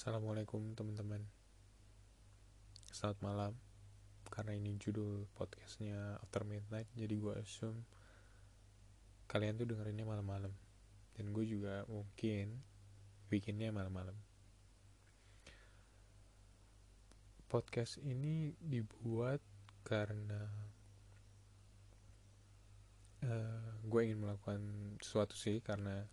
Assalamualaikum teman-teman. Selamat malam. Karena ini judul podcastnya After Midnight Jadi gue assume Kalian tuh dengerinnya malam-malam. Dan gue juga mungkin Bikinnya malam-malam. Podcast ini dibuat karena uh, Gue ingin melakukan sesuatu sih Karena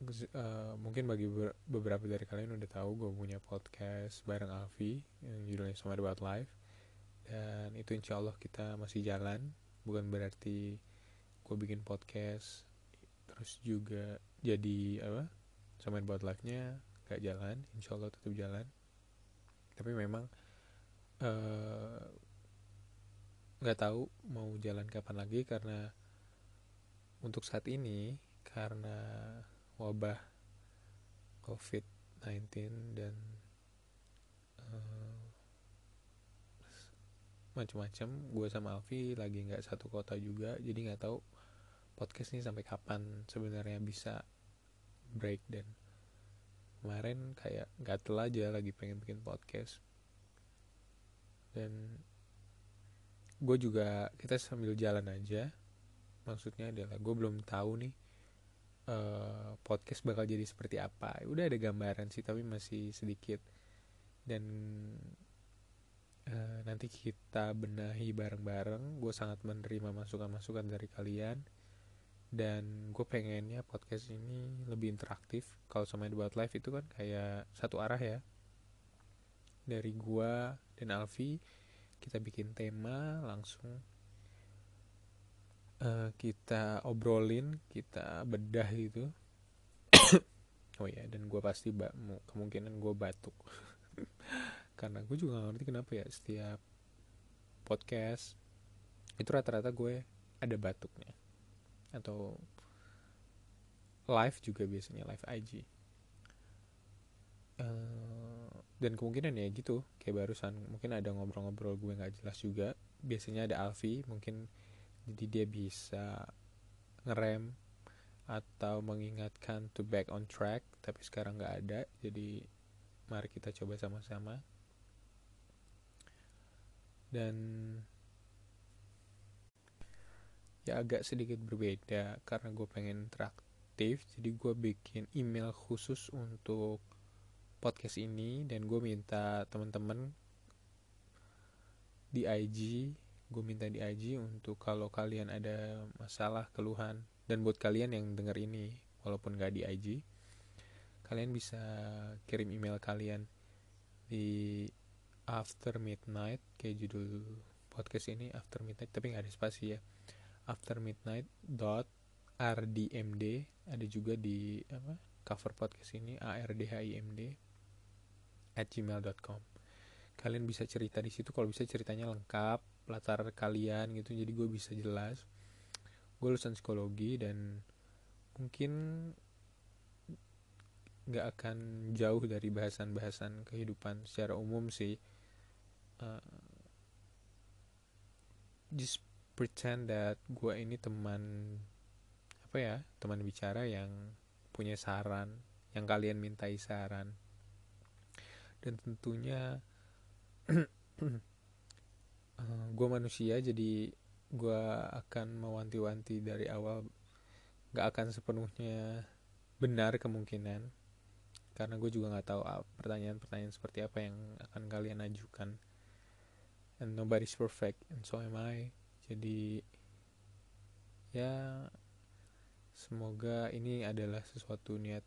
uh, mungkin bagi beberapa dari kalian udah tahu gue punya podcast bareng Alfi yang judulnya Smart About Life. Dan itu insya Allah kita masih jalan. Bukan berarti gue bikin podcast terus juga jadi apa Smart About Life-nya gak jalan. Insya Allah tetap jalan. Tapi memang uh, nggak tahu mau jalan kapan lagi karena untuk saat ini karena wabah COVID-19 dan uh, macam-macam gue sama Alfi lagi nggak satu kota juga jadi nggak tahu podcast ini sampai kapan sebenarnya bisa break dan kemarin kayak gatel aja lagi pengen bikin podcast. Dan gue juga kita sambil jalan aja. Maksudnya adalah gue belum tahu nih uh, podcast bakal jadi seperti apa. Udah ada gambaran sih tapi masih sedikit. Dan uh, nanti kita benahi bareng-bareng. Gue sangat menerima masukan-masukan dari kalian. Dan gue pengennya podcast ini lebih interaktif. Kalau sama buat live itu kan kayak satu arah ya. Dari gue dan Alfi kita bikin tema langsung uh, kita obrolin kita bedah gitu. Oh ya dan gue pasti ba kemungkinan gue batuk. Karena gue juga gak ngerti kenapa ya setiap podcast itu rata-rata gue ada batuknya. Atau live juga biasanya live IG uh, eh, dan kemungkinan ya gitu kayak barusan mungkin ada ngobrol-ngobrol gue nggak jelas juga. Biasanya ada Alfi mungkin jadi dia bisa ngerem atau mengingatkan to back on track tapi sekarang nggak ada. Jadi mari kita coba sama-sama. Dan ya agak sedikit berbeda karena gue pengen interaktif. Jadi gue bikin email khusus untuk podcast ini dan gue minta teman-teman di IG gue minta di IG untuk kalau kalian ada masalah keluhan dan buat kalian yang dengar ini walaupun gak di IG kalian bisa kirim email kalian di after midnight kayak judul podcast ini after midnight tapi nggak ada spasi ya. After midnight dot rdmd ada juga di apa cover podcast ini ardhimd at gmail.com kalian bisa cerita di situ kalau bisa ceritanya lengkap latar kalian gitu jadi gue bisa jelas. Gue lulusan psikologi dan mungkin nggak akan jauh dari bahasan-bahasan kehidupan secara umum sih. Uh, just pretend that gue ini teman apa ya teman bicara yang punya saran yang kalian mintai saran. Dan tentunya eh, gue manusia jadi gue akan mewanti-wanti dari awal. Gak akan sepenuhnya benar kemungkinan karena gue juga nggak tahu pertanyaan-pertanyaan seperti apa yang akan kalian ajukan. And nobody's perfect and so am I. Jadi ya semoga ini adalah sesuatu niat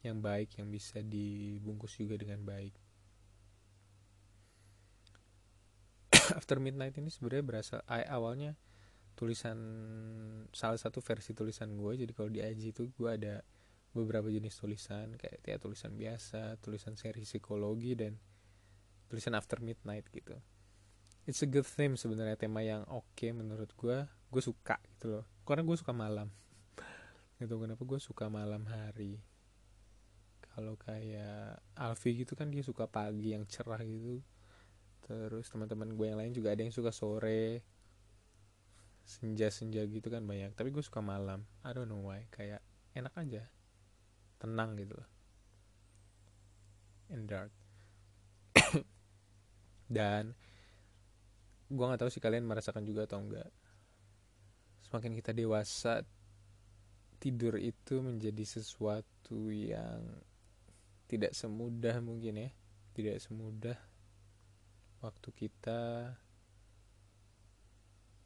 yang baik yang bisa dibungkus juga dengan baik After Midnight ini sebenarnya berasal awalnya tulisan salah satu versi tulisan gue jadi kalau di IG itu gue ada beberapa jenis tulisan kayak ya, tulisan biasa tulisan seri psikologi dan tulisan After Midnight gitu. It's a good theme sebenarnya tema yang oke okay menurut gue gue suka gitu loh. Karena gue suka malam. Gitu kenapa gue suka malam hari? Kalau kayak Alfi gitu kan dia suka pagi yang cerah gitu terus teman-teman gue yang lain juga ada yang suka sore. Senja-senja gitu kan banyak. Tapi gue suka malam. I don't know why. Kayak enak aja. Tenang gitu loh. And dark. Dan gue nggak tahu sih kalian merasakan juga atau enggak. Semakin kita dewasa tidur itu menjadi sesuatu yang tidak semudah mungkin ya. Tidak semudah waktu kita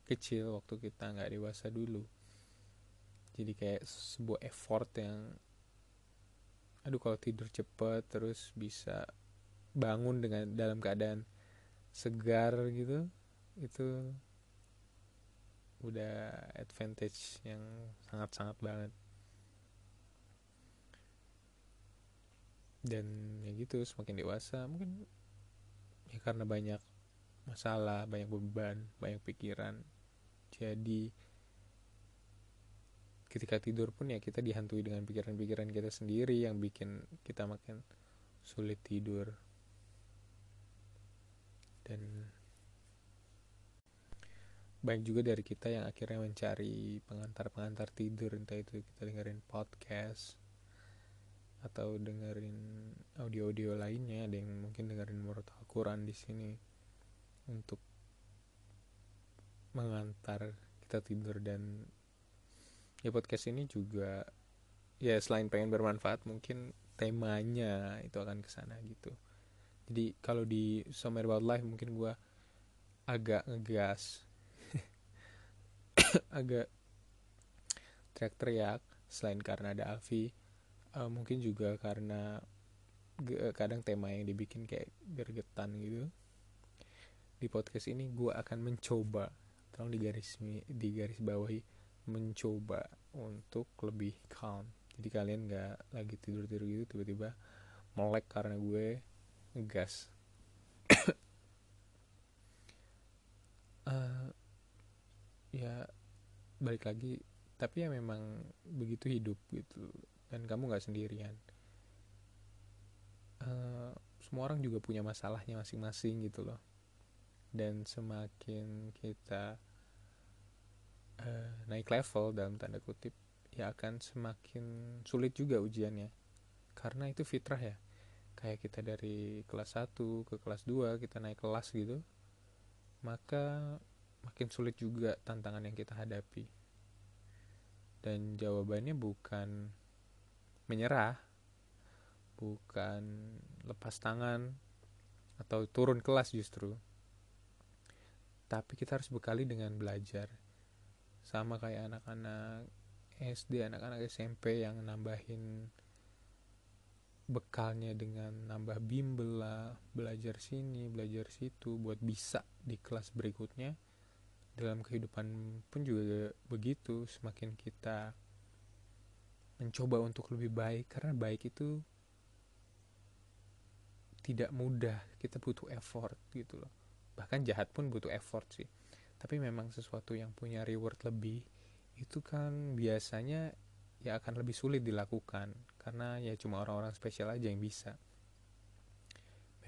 kecil waktu kita nggak dewasa dulu. Jadi kayak sebuah effort yang aduh kalau tidur cepet terus bisa bangun dengan dalam keadaan segar gitu itu udah advantage yang sangat-sangat banget. Dan ya gitu semakin dewasa mungkin ya karena banyak masalah banyak beban banyak pikiran. Jadi ketika tidur pun ya kita dihantui dengan pikiran-pikiran kita sendiri yang bikin kita makin sulit tidur. Dan banyak juga dari kita yang akhirnya mencari pengantar-pengantar tidur entah itu kita dengerin podcast atau dengerin audio-audio lainnya ada yang mungkin dengerin menurut Al-Quran di sini untuk mengantar kita tidur dan ya podcast ini juga ya selain pengen bermanfaat mungkin temanya itu akan ke sana gitu. Jadi kalau di Somewhere About Life mungkin gue agak ngegas agak teriak-teriak selain karena ada Alfi uh, mungkin juga karena kadang tema yang dibikin kayak gergetan gitu. Di podcast ini gue akan mencoba tolong digaris di garis bawahi mencoba untuk lebih calm. Jadi kalian nggak lagi tidur tidur gitu tiba-tiba melek karena gue ngegas. Uh, ya balik lagi. Tapi ya memang begitu hidup gitu dan kamu nggak sendirian. Uh, semua orang juga punya masalahnya masing-masing gitu loh. Dan semakin kita uh, naik level dalam tanda kutip ya akan semakin sulit juga ujiannya. Karena itu fitrah ya. Kayak kita dari kelas 1 ke kelas 2 kita naik kelas gitu maka makin sulit juga tantangan yang kita hadapi. Dan jawabannya bukan menyerah, bukan lepas tangan atau turun kelas justru. Tapi kita harus bekali dengan belajar. Sama kayak anak-anak SD, anak-anak SMP yang nambahin bekalnya dengan nambah bimbel lah, belajar sini, belajar situ buat bisa di kelas berikutnya dalam kehidupan pun juga begitu semakin kita mencoba untuk lebih baik karena baik itu tidak mudah. Kita butuh effort gitu loh. Bahkan jahat pun butuh effort sih. Tapi memang sesuatu yang punya reward lebih itu kan biasanya ya akan lebih sulit dilakukan. Karena ya cuma orang-orang spesial aja yang bisa.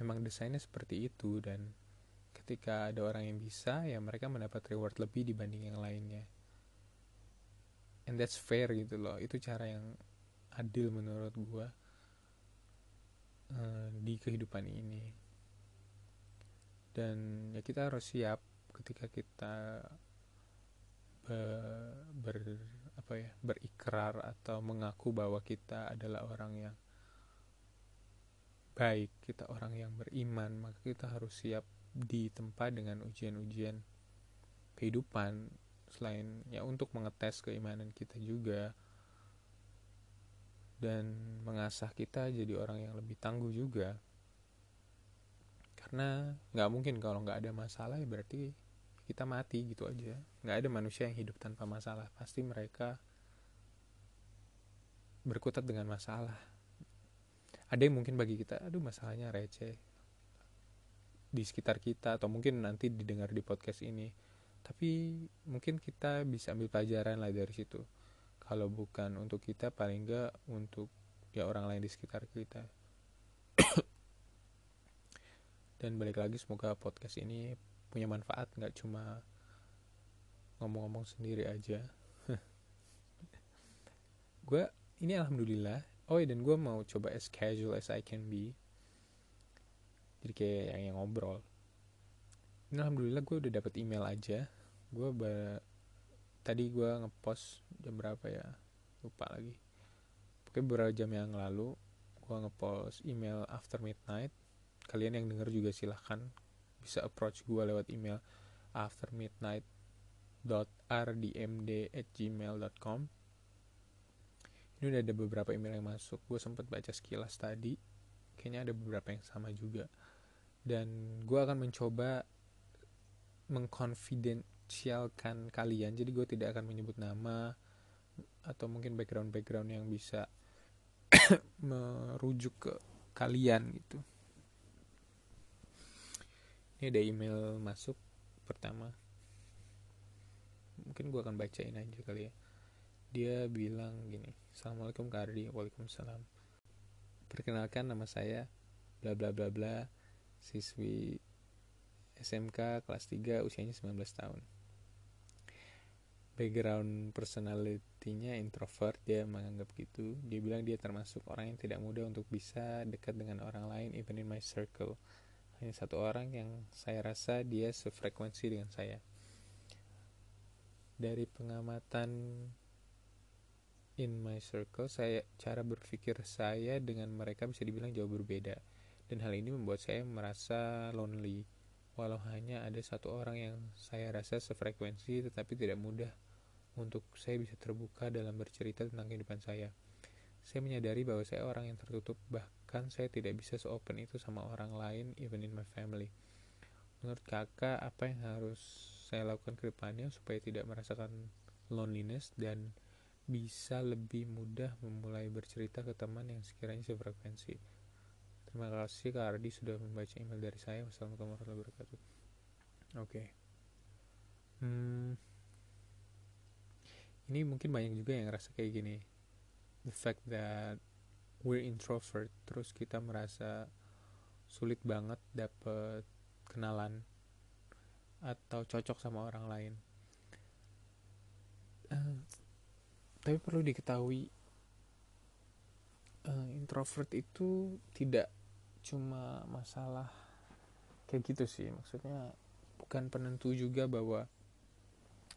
Memang desainnya seperti itu dan ketika ada orang yang bisa ya mereka mendapat reward lebih dibanding yang lainnya and that's fair gitu loh. Itu cara yang adil menurut gue uh, di kehidupan ini. Dan ya kita harus siap ketika kita ber, ber apa ya berikrar atau mengaku bahwa kita adalah orang yang baik kita orang yang beriman maka kita harus siap ditempa dengan ujian-ujian kehidupan selain ya untuk mengetes keimanan kita juga dan mengasah kita jadi orang yang lebih tangguh juga. Karena nggak mungkin kalau nggak ada masalah ya berarti kita mati gitu aja. Nggak ada manusia yang hidup tanpa masalah. Pasti mereka berkutat dengan masalah. Ada yang mungkin bagi kita aduh masalahnya receh. Di sekitar kita atau mungkin nanti didengar di podcast ini tapi mungkin kita bisa ambil pelajaran lah dari situ. Kalau bukan untuk kita paling enggak untuk ya orang lain di sekitar kita. Dan balik lagi semoga podcast ini punya manfaat nggak cuma ngomong-ngomong sendiri aja. Gue ini alhamdulillah. Oh dan gue mau coba as casual as I can be. Jadi kayak yang, yang ngobrol ini alhamdulillah gue udah dapet email aja. Gue tadi gue ngepost jam berapa ya? Lupa lagi. Pokoknya beberapa jam yang lalu gue ngepost email after midnight. Kalian yang denger juga silahkan. Bisa approach gue lewat email after midnight gmail.com ini udah ada beberapa email yang masuk. Gue sempat baca sekilas tadi. Kayaknya ada beberapa yang sama juga. Dan gue akan mencoba mengkonfidensialkan kalian. Jadi gue tidak akan menyebut nama atau mungkin background-background yang bisa merujuk ke kalian gitu. Ini ada email masuk pertama. Mungkin gue akan bacain aja kali ya. Dia bilang gini assalamualaikum Kak Ardi waalaikumsalam. Perkenalkan nama saya bla bla bla bla siswi SMK kelas 3 usianya 19 tahun. Background personality-nya introvert dia menganggap gitu. Dia bilang dia termasuk orang yang tidak mudah untuk bisa dekat dengan orang lain even in my circle. Hanya satu orang yang saya rasa dia sefrekuensi dengan saya. Dari pengamatan in my circle saya cara berpikir saya dengan mereka bisa dibilang jauh berbeda. Dan hal ini membuat saya merasa lonely walau hanya ada satu orang yang saya rasa sefrekuensi tetapi tidak mudah untuk saya bisa terbuka dalam bercerita tentang kehidupan saya. Saya menyadari bahwa saya orang yang tertutup, bahkan saya tidak bisa seopen itu sama orang lain, even in my family. Menurut kakak, apa yang harus saya lakukan ke depannya supaya tidak merasakan loneliness dan bisa lebih mudah memulai bercerita ke teman yang sekiranya sefrekuensi? Terima kasih Kak Ardi sudah membaca email dari saya. Wassalamualaikum warahmatullahi wabarakatuh. Oke. Okay. Hmm, ini mungkin banyak juga yang ngerasa kayak gini. The fact that we're introvert, terus kita merasa sulit banget dapet kenalan atau cocok sama orang lain. Uh, tapi perlu diketahui uh, introvert itu tidak cuma masalah kayak gitu sih. Maksudnya bukan penentu juga bahwa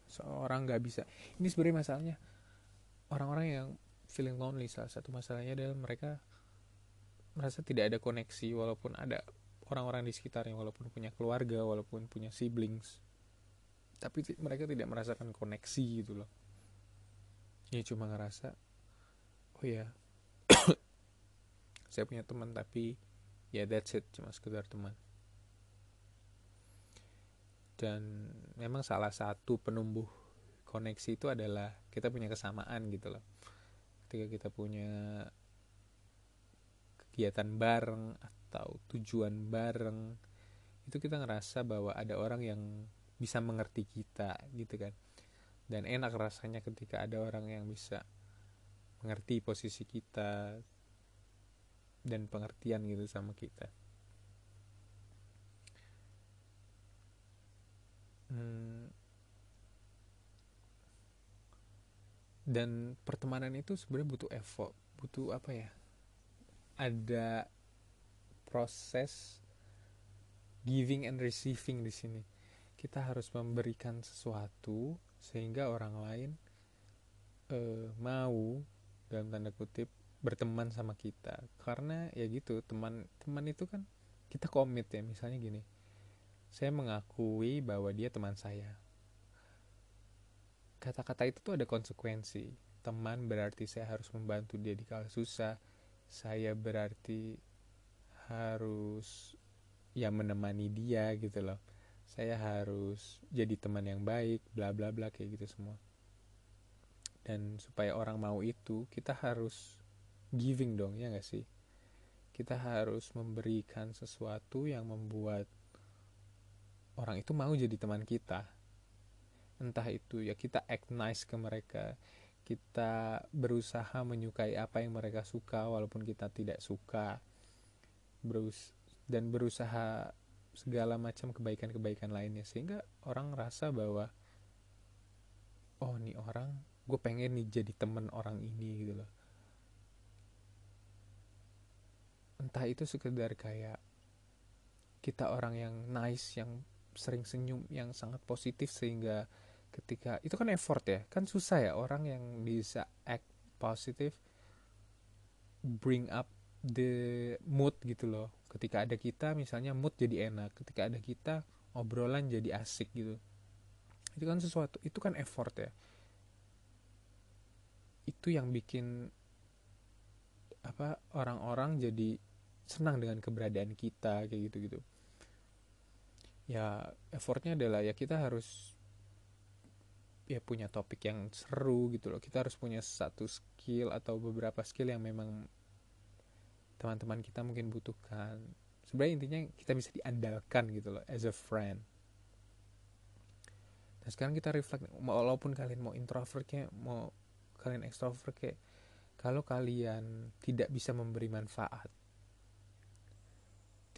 seorang nggak bisa. Ini sebenarnya masalahnya orang-orang yang feeling lonely salah satu masalahnya adalah mereka merasa tidak ada koneksi walaupun ada orang-orang di sekitarnya walaupun punya keluarga walaupun punya siblings tapi mereka tidak merasakan koneksi gitu loh. Ya cuma ngerasa oh ya saya punya teman tapi ya that's it cuma sekedar teman dan memang salah satu penumbuh koneksi itu adalah kita punya kesamaan gitu loh. Ketika kita punya kegiatan bareng atau tujuan bareng itu kita ngerasa bahwa ada orang yang bisa mengerti kita gitu kan. Dan enak rasanya ketika ada orang yang bisa mengerti posisi kita dan pengertian gitu sama kita. Hmm. dan pertemanan itu sebenarnya butuh effort butuh apa ya? Ada proses giving and receiving di sini. Kita harus memberikan sesuatu sehingga orang lain uh, mau dalam tanda kutip berteman sama kita. Karena ya gitu teman teman itu kan kita komit ya. Misalnya gini saya mengakui bahwa dia teman saya. Kata-kata itu tuh ada konsekuensi. Teman berarti saya harus membantu dia di kala susah. Saya berarti harus ya menemani dia gitu loh. Saya harus jadi teman yang baik bla bla bla kayak gitu semua. Dan supaya orang mau itu kita harus giving dong ya gak sih? Kita harus memberikan sesuatu yang membuat orang itu mau jadi teman kita. Entah itu ya kita act nice ke mereka kita berusaha menyukai apa yang mereka suka walaupun kita tidak suka berus dan berusaha segala macam kebaikan-kebaikan lainnya. Sehingga orang rasa bahwa oh nih orang gue pengen nih jadi temen orang ini gitu loh entah itu sekedar kayak kita orang yang nice yang sering senyum yang sangat positif sehingga ketika itu kan effort ya. Kan susah ya orang yang bisa act positif bring up the mood gitu loh. Ketika ada kita misalnya mood jadi enak. Ketika ada kita obrolan jadi asik gitu. Itu kan sesuatu itu kan effort ya. Itu yang bikin apa orang-orang jadi senang dengan keberadaan kita kayak gitu gitu ya effortnya adalah ya kita harus ya punya topik yang seru gitu loh. Kita harus punya satu skill atau beberapa skill yang memang teman-teman kita mungkin butuhkan. Sebenarnya intinya kita bisa diandalkan gitu loh as a friend. Nah sekarang kita reflect walaupun kalian mau introvert kayak mau kalian extrovert kayak kalau kalian tidak bisa memberi manfaat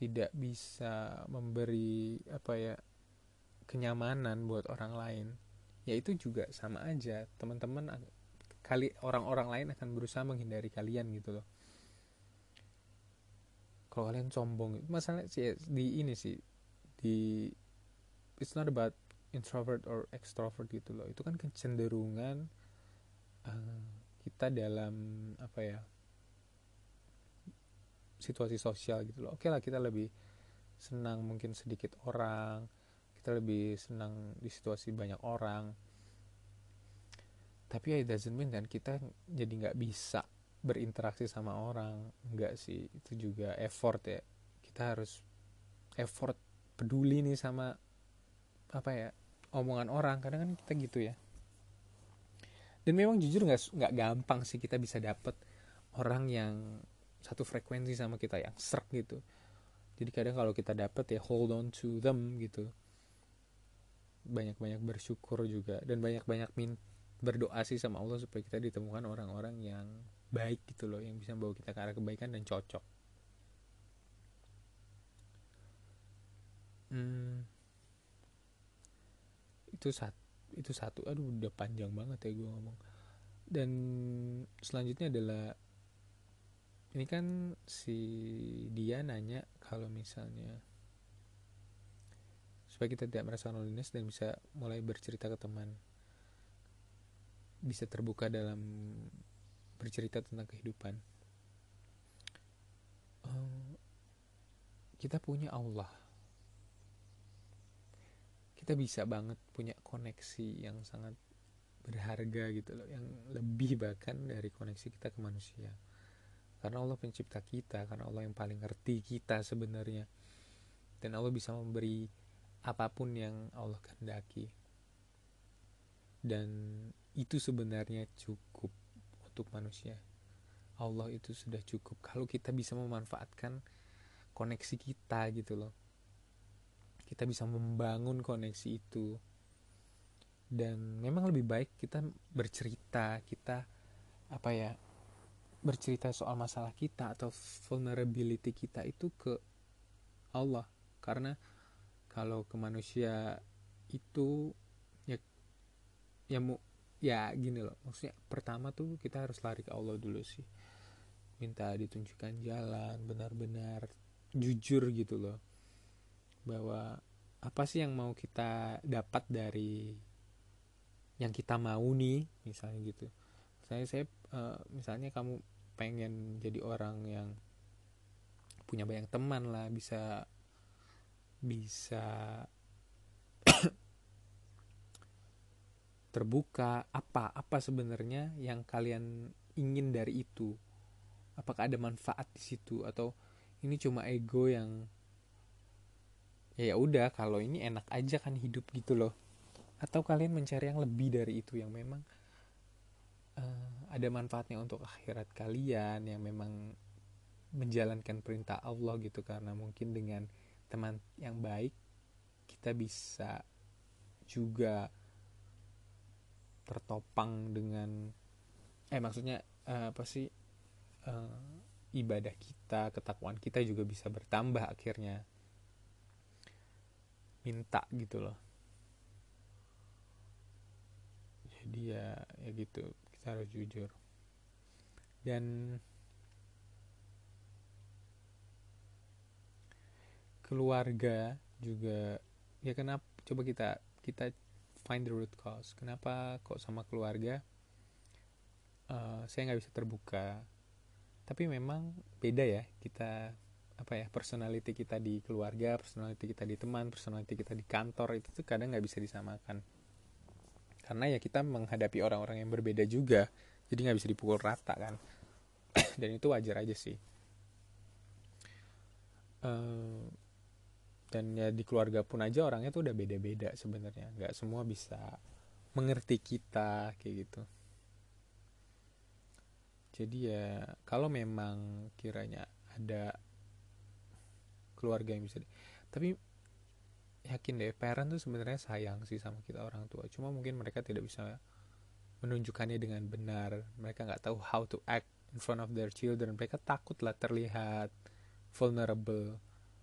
tidak bisa memberi apa ya kenyamanan buat orang lain ya itu juga sama aja. Teman-teman kali orang-orang lain akan berusaha menghindari kalian gitu loh. Kalau kalian sombong masalah sih di ini sih di it's not about introvert or extrovert gitu loh. Itu kan kecenderungan uh, kita dalam apa ya situasi sosial gitu loh. Oke lah kita lebih senang mungkin sedikit orang kita lebih senang di situasi banyak orang. Tapi ya it doesn't mean dan kita jadi nggak bisa berinteraksi sama orang. Enggak sih itu juga effort ya. Kita harus effort peduli nih sama apa ya omongan orang. Kadang kan kita gitu ya. Dan memang jujur nggak nggak gampang sih kita bisa dapet orang yang satu frekuensi sama kita yang serak gitu. Jadi kadang kalau kita dapet ya hold on to them gitu. Banyak-banyak bersyukur juga dan banyak-banyak min berdoa sih sama Allah supaya kita ditemukan orang-orang yang baik gitu loh yang bisa membawa kita ke arah kebaikan dan cocok. Hmm, itu satu itu satu aduh udah panjang banget ya gue ngomong. Dan selanjutnya adalah ini kan si dia nanya kalau misalnya supaya kita tidak merasa loneliness dan bisa mulai bercerita ke teman. Bisa terbuka dalam bercerita tentang kehidupan. Uh, kita punya Allah. Kita bisa banget punya koneksi yang sangat berharga gitu loh yang lebih bahkan dari koneksi kita ke manusia karena Allah pencipta kita karena Allah yang paling ngerti kita sebenarnya dan Allah bisa memberi apa pun yang Allah kehendaki dan itu sebenarnya cukup untuk manusia. Allah itu sudah cukup kalau kita bisa memanfaatkan koneksi kita gitu loh. Kita bisa membangun koneksi itu. Dan memang lebih baik kita bercerita, kita apa ya? Bercerita soal masalah kita atau vulnerability kita itu ke Allah. Karena kalau ke manusia itu ya ya mu ya gini loh. Maksudnya pertama tuh kita harus lari ke Allah dulu sih. Minta ditunjukkan jalan benar-benar jujur gitu loh. Bahwa apa sih yang mau kita dapat dari yang kita mau nih misalnya gitu. Saya saya uh, misalnya kamu pengen jadi orang yang punya banyak teman lah bisa bisa terbuka apa apa sebenarnya yang kalian ingin dari itu? Apakah ada manfaat di situ? Atau ini cuma ego yang ya, ya udah kalau ini enak aja kan hidup gitu loh. Atau kalian mencari yang lebih dari itu yang memang uh, ada manfaatnya untuk akhirat kalian yang memang menjalankan perintah Allah gitu. Karena mungkin dengan teman yang baik kita bisa juga tertopang dengan eh maksudnya uh, apa sih uh, ibadah kita ketakwaan kita juga bisa bertambah akhirnya. Minta gitu loh. Jadi ya ya gitu kita jujur. Dan keluarga juga ya kenapa coba kita kita find the root cause. Kenapa kok sama keluarga? Uh, saya nggak bisa terbuka. Tapi memang beda ya kita apa ya personality kita di keluarga personality kita di teman personality kita di kantor itu tuh kadang nggak bisa disamakan karena ya kita menghadapi orang-orang yang berbeda juga. Jadi nggak bisa dipukul rata kan. Dan itu wajar aja sih. Uh, dan ya di keluarga pun aja orangnya tuh udah beda-beda sebenarnya. Nggak semua bisa mengerti kita kayak gitu. Jadi ya kalau memang kiranya ada keluarga yang bisa tapi yakin deh parent tuh sebenarnya sayang sih sama kita orang tua. Cuma mungkin mereka tidak bisa menunjukkannya dengan benar. Mereka nggak tahu how to act in front of their children. Mereka takut lah terlihat vulnerable.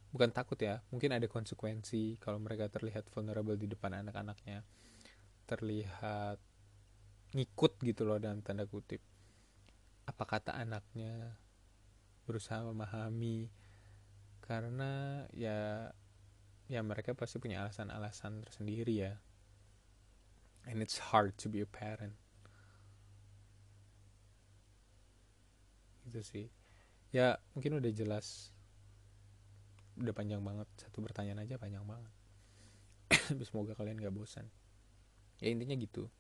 Bukan takut ya mungkin ada konsekuensi kalau mereka terlihat vulnerable di depan anak-anaknya. Terlihat ngikut gitu loh dalam tanda kutip. Apa kata anaknya? Berusaha memahami. Karena ya ya mereka pasti punya alasan-alasan tersendiri ya. And it's hard to be a parent. Itu sih. Ya mungkin udah jelas. Udah panjang banget. Satu pertanyaan aja panjang banget. Semoga kalian gak bosan. Ya intinya gitu.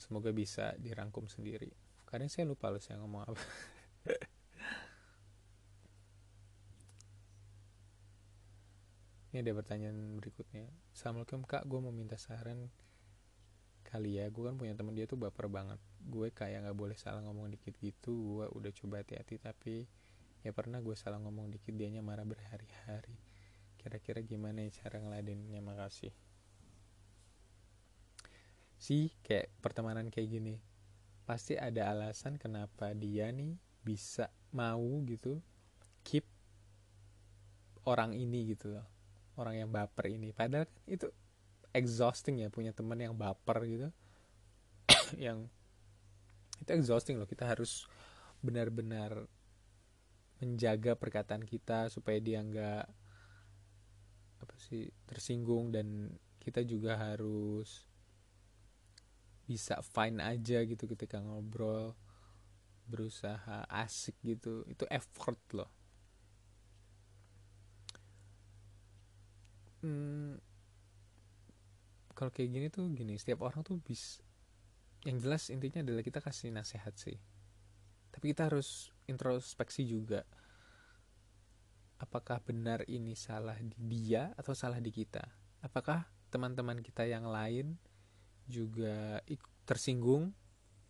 Semoga bisa dirangkum sendiri. Kadang saya lupa loh saya ngomong apa Ini ada pertanyaan berikutnya. Assalamualaikum kak, gue mau minta saran kali ya. Gue kan punya temen dia tuh baper banget. Gue kayak nggak boleh salah ngomong dikit gitu. Gue udah coba hati-hati tapi ya pernah gue salah ngomong dikit dianya marah berhari-hari. Kira-kira gimana ya cara ngeladeninnya? Makasih. Sih kayak pertemanan kayak gini. Pasti ada alasan kenapa dia nih bisa mau gitu keep orang ini gitu loh orang yang baper ini. Padahal kan itu exhausting ya punya teman yang baper gitu. Yang itu exhausting loh kita harus benar-benar menjaga perkataan kita supaya dia nggak apa sih tersinggung dan kita juga harus bisa fine aja gitu ketika ngobrol berusaha asik gitu. Itu effort loh hmm, kalau kayak gini tuh gini setiap orang tuh bis yang jelas intinya adalah kita kasih nasihat sih. Tapi kita harus introspeksi juga apakah benar ini salah di dia atau salah di kita? Apakah teman-teman kita yang lain juga tersinggung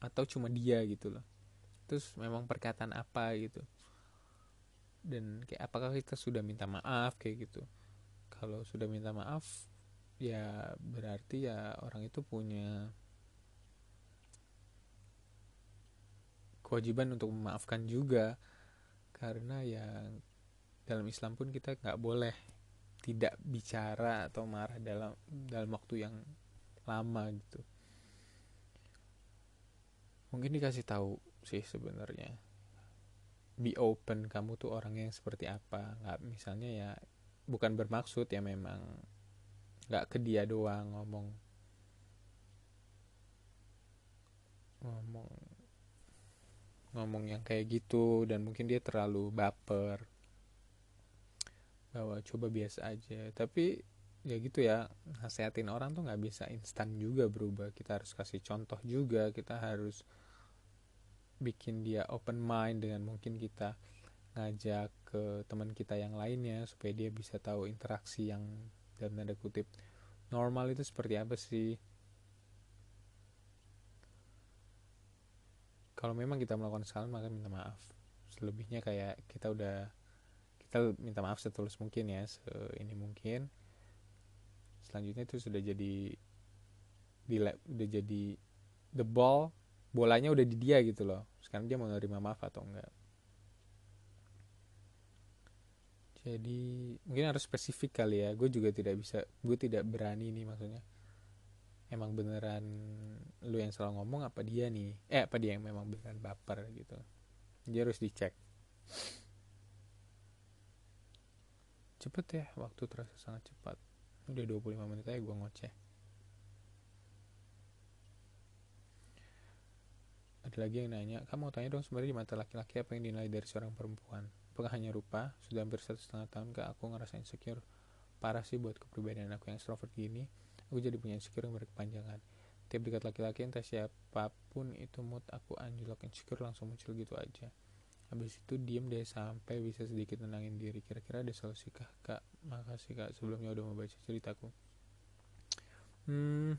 atau cuma dia gitu loh? Terus memang perkataan apa gitu? Dan kayak apakah kita sudah minta maaf kayak gitu kalau sudah minta maaf ya berarti ya orang itu punya kewajiban untuk memaafkan juga. Karena ya dalam Islam pun kita nggak boleh tidak bicara atau marah dalam dalam waktu yang lama gitu. Mungkin dikasih tahu sih sebenarnya. Be open kamu tuh orang yang seperti apa. Nggak misalnya ya bukan bermaksud ya memang nggak ke dia doang ngomong. Ngomong ngomong yang kayak gitu dan mungkin dia terlalu baper. Bahwa coba biasa aja. Tapi ya gitu ya nasehatin orang tuh nggak bisa instan juga berubah. Kita harus kasih contoh juga. Kita harus bikin dia open mind dengan mungkin kita ngajak ke teman kita yang lainnya supaya dia bisa tahu interaksi yang dalam tanda kutip normal itu seperti apa sih? Kalau memang kita melakukan kesalahan maka minta maaf. Selebihnya kayak kita udah kita minta maaf setulus mungkin ya se ini mungkin. Selanjutnya itu sudah jadi di udah jadi the ball bolanya udah di dia gitu loh. Sekarang dia mau nerima maaf atau enggak jadi mungkin harus spesifik kali ya. Gue juga tidak bisa gue tidak berani nih maksudnya. Emang beneran lu yang selalu ngomong apa dia nih? Eh apa dia yang memang beneran baper gitu? Dia harus dicek. Cepet ya waktu terasa sangat cepat. Udah 25 menit aja gue ngoceh. Ada lagi yang nanya kamu mau tanya dong sebenarnya di mata laki-laki apa yang dinilai dari seorang perempuan hanya rupa? Sudah hampir satu setengah tahun kak aku ngerasa insecure. Parah sih buat kepribadian aku yang extrovert gini. Aku jadi punya insecure yang berkepanjangan. Tiap dekat laki-laki entah siapa pun itu mood aku anjlok insecure langsung muncul gitu aja. Habis itu diem deh sampai bisa sedikit nenangin diri. Kira-kira ada solusi kah kak? Makasih kak sebelumnya udah membaca ceritaku. Hmm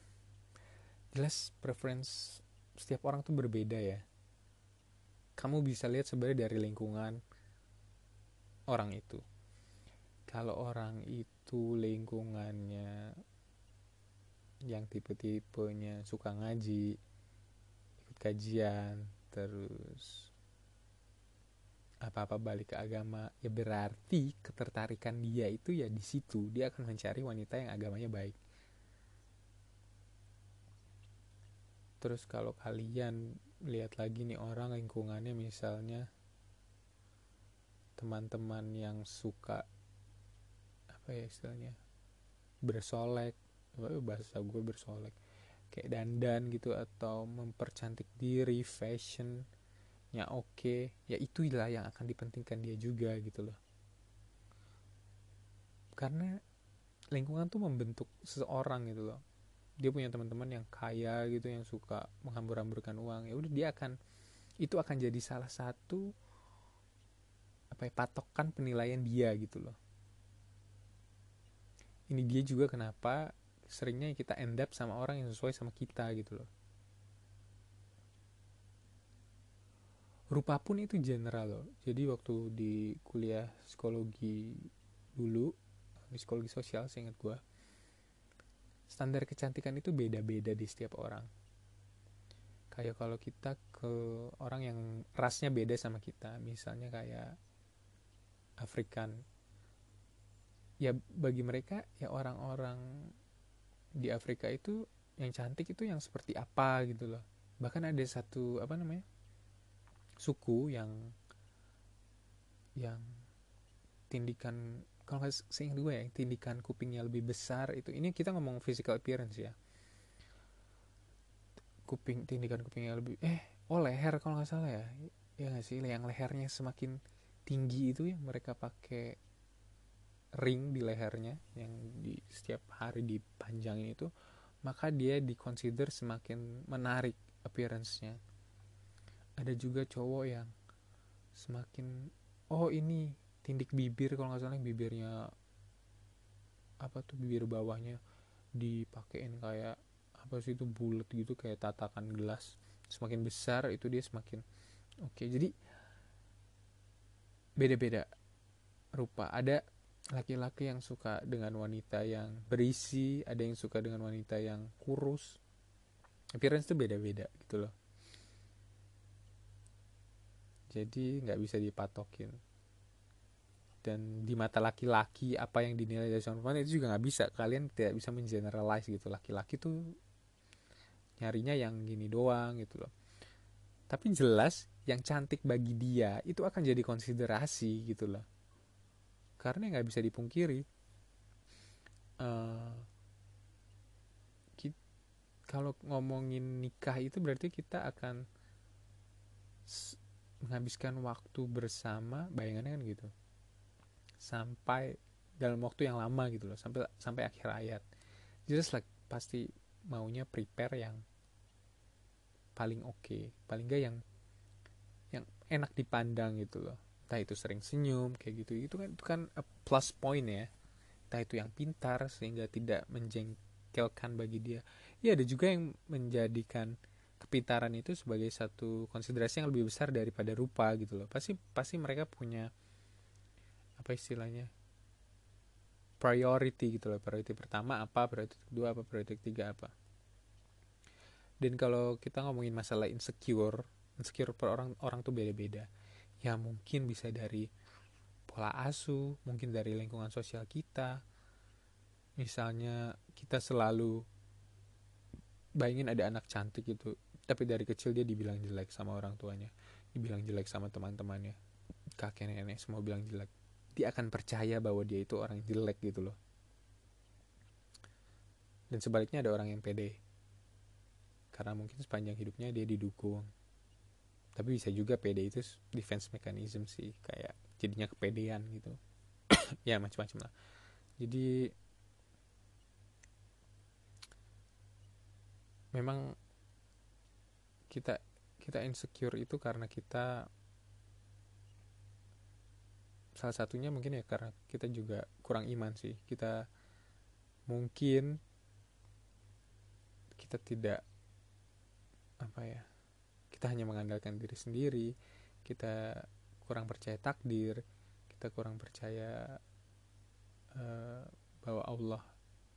jelas preference setiap orang tuh berbeda ya. Kamu bisa lihat sebenarnya dari lingkungan orang itu. Kalau orang itu lingkungannya yang tipe-tipenya suka ngaji ikut kajian terus apa-apa balik ke agama ya berarti ketertarikan dia itu ya di situ. Dia akan mencari wanita yang agamanya baik. Terus kalau kalian lihat lagi nih orang lingkungannya misalnya teman-teman yang suka apa ya istilahnya bersolek bahasa gue bersolek kayak dandan gitu atau mempercantik diri fashion ya oke okay, ya itulah yang akan dipentingkan dia juga gitu loh. Karena lingkungan tuh membentuk seseorang gitu loh. Dia punya teman-teman yang kaya gitu yang suka menghambur-hamburkan uang ya udah dia akan itu akan jadi salah satu apa ya patokan penilaian dia gitu loh. Ini dia juga kenapa seringnya kita end up sama orang yang sesuai sama kita gitu loh. Rupa pun itu general loh. Jadi waktu di kuliah psikologi dulu psikologi sosial seingat gue standar kecantikan itu beda-beda di setiap orang. Kayak kalau kita ke orang yang rasnya beda sama kita misalnya kayak Afrikan ya bagi mereka ya orang-orang di Afrika itu yang cantik itu yang seperti apa gitu loh. Bahkan ada satu apa namanya suku yang yang tindikan kalau nggak seingat gue ya tindikan kupingnya lebih besar itu. Ini kita ngomong physical appearance ya. Kuping tindikan kupingnya lebih eh oh leher kalau nggak salah ya. Ya nggak sih? Yang lehernya semakin tinggi itu yang mereka pakai ring di lehernya yang di setiap hari dipanjangin itu maka dia dikonsider semakin menarik appearance-nya ada juga cowok yang semakin oh ini tindik bibir kalau nggak salah bibirnya apa tuh bibir bawahnya dipakein kayak apa sih itu bulat gitu kayak tatakan gelas semakin besar itu dia semakin oke okay. jadi beda-beda rupa. Ada laki-laki yang suka dengan wanita yang berisi ada yang suka dengan wanita yang kurus. Appearance itu beda-beda gitu loh. Jadi nggak bisa dipatokin. Dan di mata laki-laki apa yang dinilai dari seorang perempuan itu juga nggak bisa. Kalian tidak bisa mengeneralize gitu. Laki-laki tuh nyarinya yang gini doang gitu loh tapi jelas yang cantik bagi dia itu akan jadi konsiderasi gitu loh. Karena nggak bisa dipungkiri uh, kalau ngomongin nikah itu berarti kita akan menghabiskan waktu bersama bayangannya kan gitu sampai dalam waktu yang lama gitu loh sampai sampai akhir ayat just like pasti maunya prepare yang paling oke okay, paling gak yang yang enak dipandang gitu loh. Entah itu sering senyum kayak gitu. Itu kan itu kan a plus point ya. Entah itu yang pintar sehingga tidak menjengkelkan bagi dia. Ya ada juga yang menjadikan kepintaran itu sebagai satu konsiderasi yang lebih besar daripada rupa gitu loh. Pasti pasti mereka punya apa istilahnya priority gitu loh. Priority pertama apa priority kedua apa priority ketiga apa dan kalau kita ngomongin masalah insecure insecure per orang orang tuh beda-beda. Ya mungkin bisa dari pola asuh mungkin dari lingkungan sosial kita. Misalnya kita selalu bayangin ada anak cantik gitu tapi dari kecil dia dibilang jelek sama orang tuanya dibilang jelek sama teman-temannya kakek nenek semua bilang jelek. Dia akan percaya bahwa dia itu orang jelek gitu loh. Dan sebaliknya ada orang yang pede karena mungkin sepanjang hidupnya dia didukung. Tapi bisa juga pede itu defense mechanism sih kayak jadinya kepedean gitu. Ya macam-macam lah. Jadi memang kita kita insecure itu karena kita salah satunya mungkin ya karena kita juga kurang iman sih. Kita mungkin kita tidak apa ya kita hanya mengandalkan diri sendiri kita kurang percaya takdir kita kurang percaya uh, bahwa Allah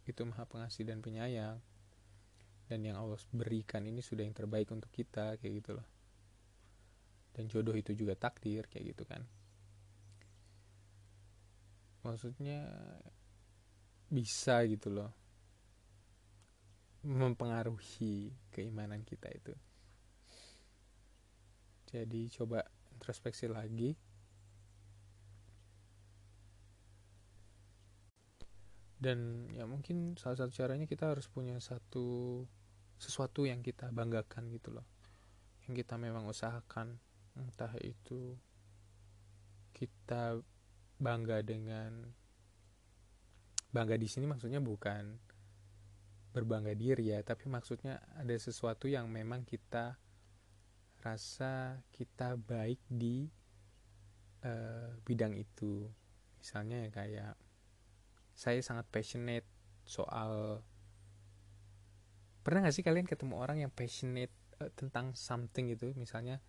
itu maha pengasih dan penyayang dan yang Allah berikan ini sudah yang terbaik untuk kita kayak gitu loh. Dan jodoh itu juga takdir kayak gitu kan. Maksudnya bisa gitu loh mempengaruhi keimanan kita itu. Jadi coba introspeksi lagi. Dan ya mungkin salah satu caranya kita harus punya satu sesuatu yang kita banggakan gitu loh. Yang kita memang usahakan. Entah itu kita bangga dengan bangga di sini maksudnya bukan berbangga diri ya tapi maksudnya ada sesuatu yang memang kita rasa kita baik di uh, bidang itu. Misalnya ya kayak saya sangat passionate soal pernah gak sih kalian ketemu orang yang passionate uh, tentang something gitu? Misalnya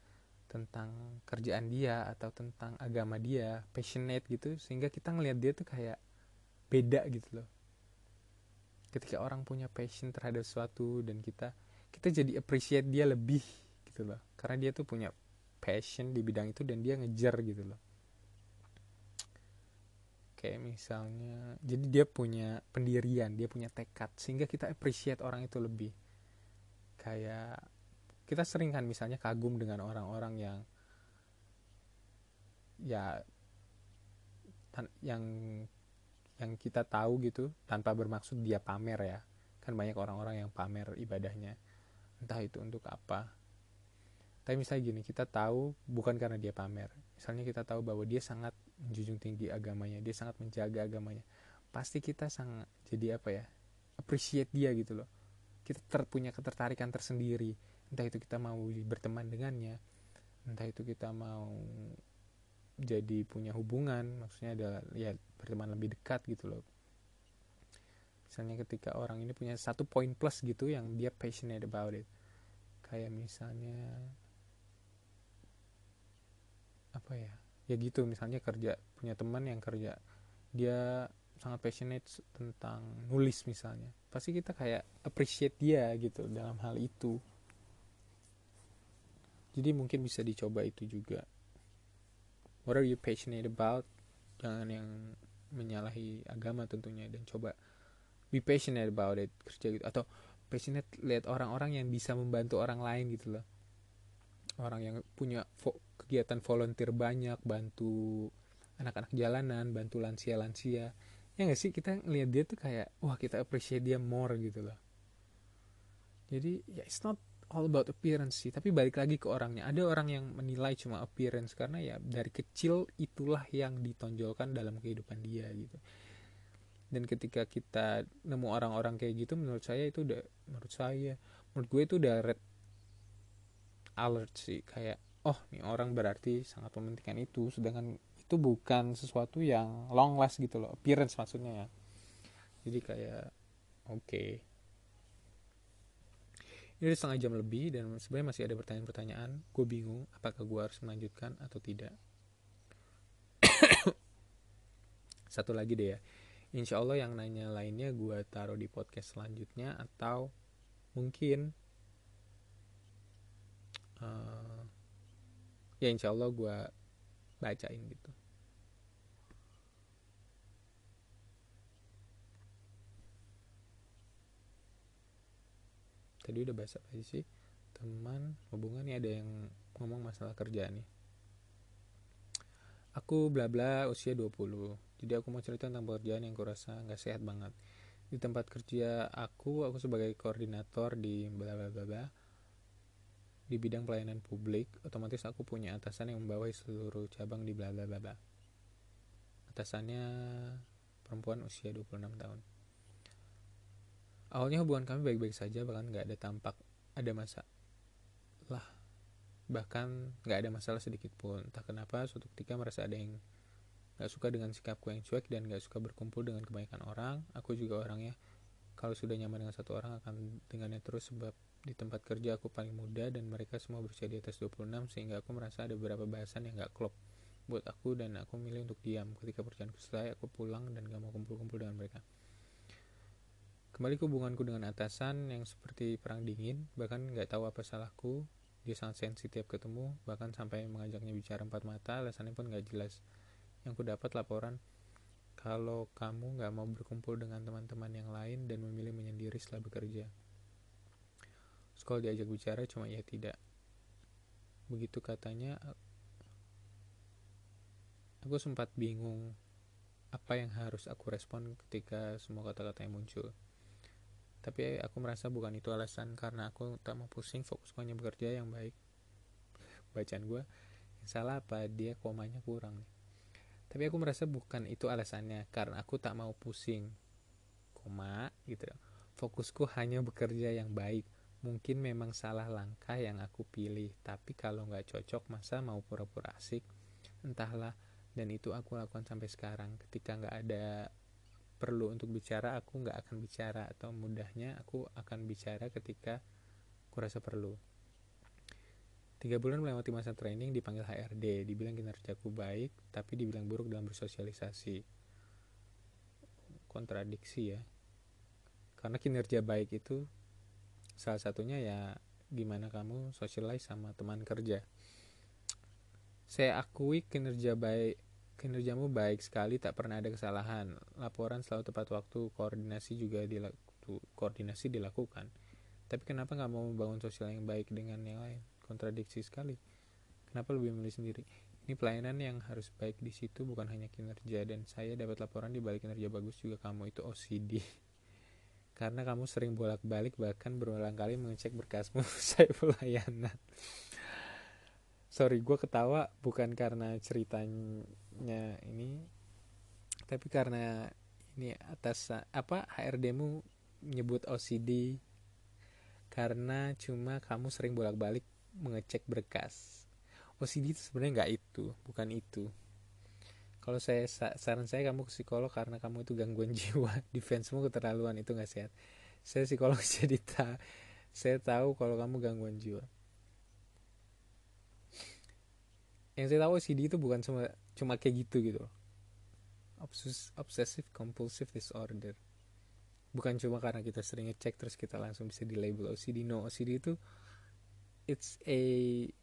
tentang kerjaan dia atau tentang agama dia passionate gitu sehingga kita ngelihat dia tuh kayak beda gitu loh ketika orang punya passion terhadap sesuatu dan kita kita jadi appreciate dia lebih gitu loh. Karena dia tuh punya passion di bidang itu dan dia ngejar gitu loh. Kayak misalnya jadi dia punya pendirian dia punya tekad sehingga kita appreciate orang itu lebih. Kayak kita sering kan misalnya kagum dengan orang-orang yang ya yang yang kita tahu gitu tanpa bermaksud dia pamer ya. Kan banyak orang-orang yang pamer ibadahnya. Entah itu untuk apa. Tapi misalnya gini kita tahu bukan karena dia pamer. Misalnya kita tahu bahwa dia sangat menjunjung tinggi agamanya dia sangat menjaga agamanya. Pasti kita sangat jadi apa ya appreciate dia gitu loh. Kita terpunya ketertarikan tersendiri. Entah itu kita mau berteman dengannya entah itu kita mau jadi punya hubungan maksudnya adalah ya berteman lebih dekat gitu loh. Misalnya ketika orang ini punya satu poin plus gitu yang dia passionate about it. Kayak misalnya apa ya ya gitu misalnya kerja punya teman yang kerja dia sangat passionate tentang nulis misalnya. Pasti kita kayak appreciate dia gitu dalam hal itu. Jadi mungkin bisa dicoba itu juga what are you passionate about? Jangan yang menyalahi agama tentunya dan coba be passionate about it kerja gitu. Atau passionate lihat orang-orang yang bisa membantu orang lain gitu loh. Orang yang punya kegiatan volunteer banyak bantu anak-anak jalanan bantu lansia-lansia. Ya nggak sih? Kita ngeliat dia tuh kayak wah kita appreciate dia more gitu loh. Jadi ya it's not all about appearance sih. Tapi balik lagi ke orangnya. Ada orang yang menilai cuma appearance karena ya dari kecil itulah yang ditonjolkan dalam kehidupan dia gitu. Dan ketika kita nemu orang-orang kayak gitu menurut saya itu udah menurut saya menurut gue itu udah red alert sih. Kayak oh nih orang berarti sangat mementingkan itu. Sedangkan itu bukan sesuatu yang long last gitu loh. Appearance maksudnya ya. Jadi kayak oke. okay. Ini udah setengah jam lebih dan sebenarnya masih ada pertanyaan-pertanyaan. Gue bingung apakah gue harus melanjutkan atau tidak. Satu lagi deh ya. Insya Allah yang nanya lainnya gue taruh di podcast selanjutnya atau mungkin uh, ya insya Allah gue bacain gitu tadi udah bahasa apa sih? Teman hubungan nih ada yang ngomong masalah kerjaan nih. Aku bla bla usia 20 jadi aku mau cerita tentang pekerjaan yang kurasa nggak sehat banget. Di tempat kerja aku aku sebagai koordinator di bla bla bla bla di bidang pelayanan publik otomatis aku punya atasan yang membawahi seluruh cabang di bla bla bla bla. Atasannya perempuan usia 26 tahun awalnya hubungan kami baik-baik saja bahkan nggak ada tampak ada masalah. Bahkan nggak ada masalah sedikit pun. Entah kenapa suatu ketika merasa ada yang nggak suka dengan sikapku yang cuek dan nggak suka berkumpul dengan kebanyakan orang aku juga orangnya kalau sudah nyaman dengan satu orang akan dengannya terus sebab di tempat kerja aku paling muda dan mereka semua berusia di atas 26 sehingga aku merasa ada beberapa bahasan yang nggak klop buat aku dan aku milih untuk diam. Ketika perjalananku selesai aku pulang dan gak mau kumpul-kumpul dengan mereka kembali ke hubunganku dengan atasan yang seperti perang dingin bahkan nggak tahu apa salahku. Dia sangat sensitif ketemu bahkan sampai mengajaknya bicara empat mata alasannya pun gak jelas. Yang ku dapat laporan kalau kamu gak mau berkumpul dengan teman-teman yang lain dan memilih menyendiri setelah bekerja. Sekolah diajak bicara cuma ya tidak. Begitu katanya aku sempat bingung apa yang harus aku respon ketika semua kata-kata yang muncul tapi aku merasa bukan itu alasan karena aku tak mau pusing fokus hanya bekerja yang baik. Bacaan gue yang salah apa? Dia komanya kurang. Tapi aku merasa bukan itu alasannya karena aku tak mau pusing. Koma gitu. Fokusku hanya bekerja yang baik. Mungkin memang salah langkah yang aku pilih tapi kalau nggak cocok masa mau pura-pura asik? Entahlah dan itu aku lakukan sampai sekarang. Ketika nggak ada perlu untuk bicara aku nggak akan bicara atau mudahnya aku akan bicara ketika aku rasa perlu. Tiga bulan melewati masa training dipanggil HRD dibilang kinerjaku baik tapi dibilang buruk dalam bersosialisasi. Kontradiksi ya. Karena kinerja baik itu salah satunya ya gimana kamu socialize sama teman kerja. Saya akui kinerja baik Kinerjamu baik sekali, tak pernah ada kesalahan. Laporan selalu tepat waktu, koordinasi juga dilaku, koordinasi dilakukan. Tapi kenapa nggak mau membangun sosial yang baik dengan yang lain? Kontradiksi sekali. Kenapa lebih memilih sendiri? Ini pelayanan yang harus baik di situ bukan hanya kinerja dan saya dapat laporan di balik kinerja bagus juga kamu itu OCD. Karena kamu sering bolak-balik bahkan berulang kali mengecek berkasmu saya pelayanan sorry gue ketawa bukan karena ceritanya ini tapi karena ini atas apa HRDmu nyebut OCD karena cuma kamu sering bolak-balik mengecek berkas. OCD itu sebenarnya nggak itu bukan itu. Kalau saya saran saya kamu ke psikolog karena kamu itu gangguan jiwa defensemu keterlaluan itu nggak sehat. Saya psikolog jadi tak saya tahu kalau kamu gangguan jiwa yang saya tahu OCD itu bukan cuma cuma kayak gitu gitu Obses, obsessive compulsive disorder. Bukan cuma karena kita sering ngecek terus kita langsung bisa di label OCD no OCD itu it's a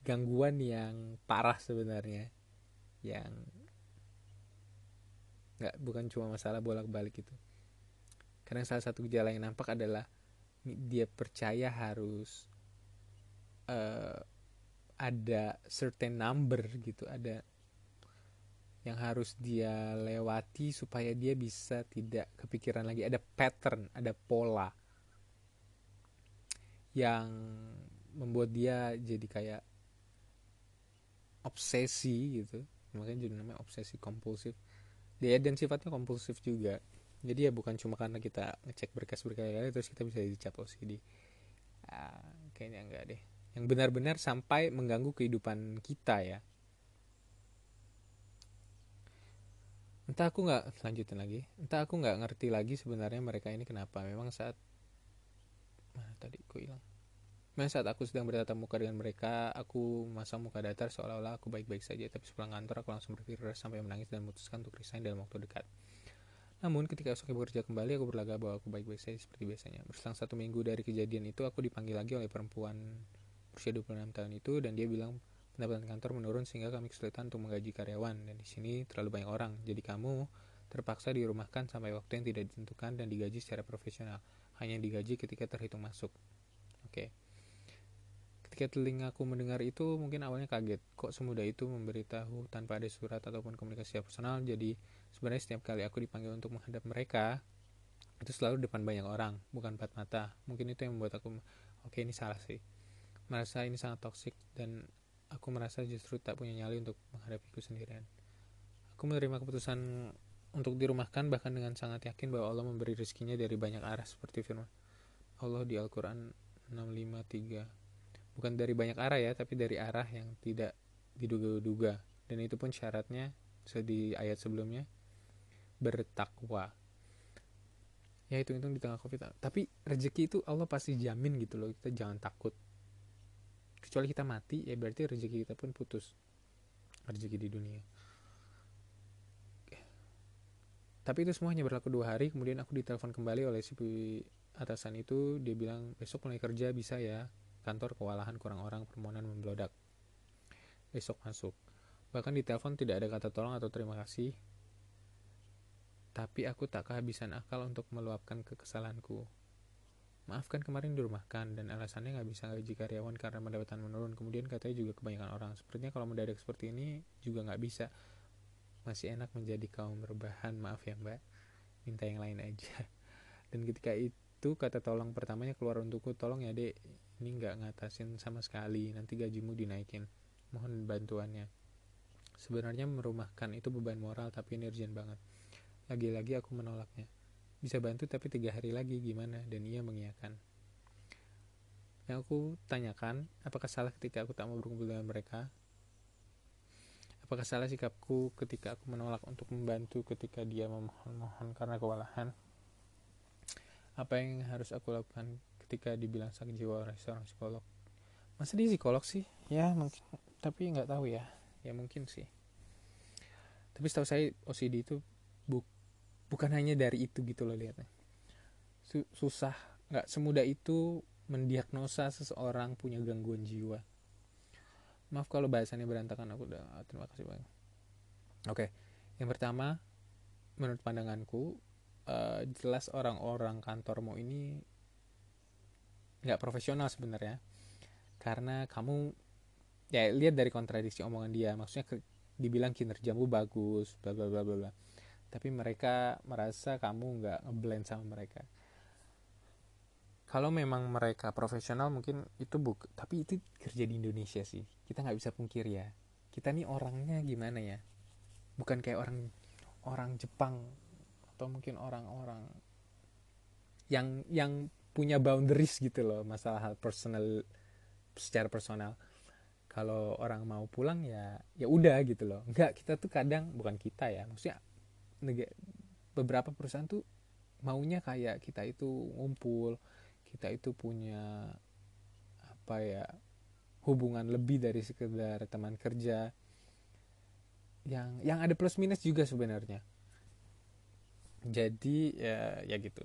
gangguan yang parah sebenarnya. Yang nggak bukan cuma masalah bolak-balik itu. Karena salah satu gejala yang nampak adalah dia percaya harus uh, ada certain number gitu ada yang harus dia lewati supaya dia bisa tidak kepikiran lagi. Ada pattern ada pola yang membuat dia jadi kayak obsesi gitu. Makanya jadi namanya obsesi kompulsif dia dan sifatnya kompulsif juga. Jadi ya bukan cuma karena kita ngecek berkas berkali-kali terus kita bisa dicap OCD ah, kayaknya enggak deh yang benar-benar sampai mengganggu kehidupan kita ya. Entah aku nggak lanjutin lagi. Entah aku nggak ngerti lagi sebenarnya mereka ini kenapa. Memang saat mana tadi aku hilang. Memang saat aku sedang bertatap muka dengan mereka, aku masa muka datar seolah-olah aku baik-baik saja, tapi sepulang kantor aku langsung berpikir sampai menangis dan memutuskan untuk resign dalam waktu dekat. Namun ketika esoknya bekerja kembali, aku berlagak bahwa aku baik-baik saja seperti biasanya. Berselang satu minggu dari kejadian itu, aku dipanggil lagi oleh perempuan berusia 26 tahun itu dan dia bilang pendapatan kantor menurun sehingga kami kesulitan untuk menggaji karyawan dan di sini terlalu banyak orang. Jadi kamu terpaksa dirumahkan sampai waktu yang tidak ditentukan dan digaji secara profesional. Hanya digaji ketika terhitung masuk. Oke. Okay. Ketika telingaku mendengar itu mungkin awalnya kaget kok semudah itu memberitahu tanpa ada surat ataupun komunikasi personal jadi sebenarnya setiap kali aku dipanggil untuk menghadap mereka itu selalu depan banyak orang bukan empat mata mungkin itu yang membuat aku oke ini salah sih merasa ini sangat toksik dan aku merasa justru tak punya nyali untuk menghadapiku sendirian. Aku menerima keputusan untuk dirumahkan bahkan dengan sangat yakin bahwa Allah memberi rezekinya dari banyak arah seperti firman Allah di Al-Quran 653 bukan dari banyak arah ya tapi dari arah yang tidak diduga-duga. Dan itu pun syaratnya di ayat sebelumnya bertakwa. Ya itu itu di tengah covid. Tapi rezeki itu Allah pasti jamin gitu loh kita jangan takut kecuali kita mati ya berarti rezeki kita pun putus rezeki di dunia tapi itu semuanya berlaku dua hari kemudian aku ditelepon kembali oleh si atasan itu dia bilang besok mulai kerja bisa ya kantor kewalahan kurang orang permohonan memblodak. Besok masuk. Bahkan di telepon tidak ada kata tolong atau terima kasih. Tapi aku tak kehabisan akal untuk meluapkan kekesalanku. Maafkan kemarin dirumahkan dan alasannya nggak bisa gaji karyawan karena pendapatan menurun. Kemudian katanya juga kebanyakan orang. Sepertinya kalau mendadak seperti ini juga nggak bisa. Masih enak menjadi kaum rebahan. Maaf ya mbak. Minta yang lain aja. Dan ketika itu kata tolong pertamanya keluar untukku. Tolong ya dek ini nggak ngatasin sama sekali nanti gajimu dinaikin mohon bantuannya sebenarnya merumahkan itu beban moral tapi ini banget lagi-lagi aku menolaknya bisa bantu tapi tiga hari lagi gimana? Dan ia mengiyakan. Yang aku tanyakan apakah salah ketika aku tak mau berkumpul dengan mereka? Apakah salah sikapku ketika aku menolak untuk membantu ketika dia memohon-mohon karena kewalahan? Apa yang harus aku lakukan ketika dibilang sakit jiwa oleh seorang psikolog? Masa dia psikolog sih? Ya mungkin. Tapi nggak tahu ya. Ya mungkin sih. Tapi setahu saya OCD itu bu bukan hanya dari itu gitu loh lihatnya susah. Nggak semudah itu mendiagnosa seseorang punya gangguan jiwa. Maaf kalau bahasannya berantakan aku udah terima kasih banyak. Oke yang pertama menurut pandanganku uh, jelas orang-orang kantormu ini nggak profesional sebenarnya. Karena kamu ya lihat dari kontradiksi omongan dia. Maksudnya dibilang kinerjamu bagus bla bla bla bla tapi mereka merasa kamu nggak ngeblend sama mereka. Kalau memang mereka profesional mungkin itu buk tapi itu kerja di Indonesia sih. Kita nggak bisa pungkir ya. Kita nih orangnya gimana ya? Bukan kayak orang orang Jepang atau mungkin orang-orang yang yang punya boundaries gitu loh masalah hal personal secara personal. Kalau orang mau pulang ya ya udah gitu loh. Enggak kita tuh kadang bukan kita ya maksudnya beberapa perusahaan tuh maunya kayak kita itu ngumpul kita itu punya apa ya hubungan lebih dari sekedar teman kerja. Yang yang ada plus minus juga sebenarnya. Jadi ya ya gitu.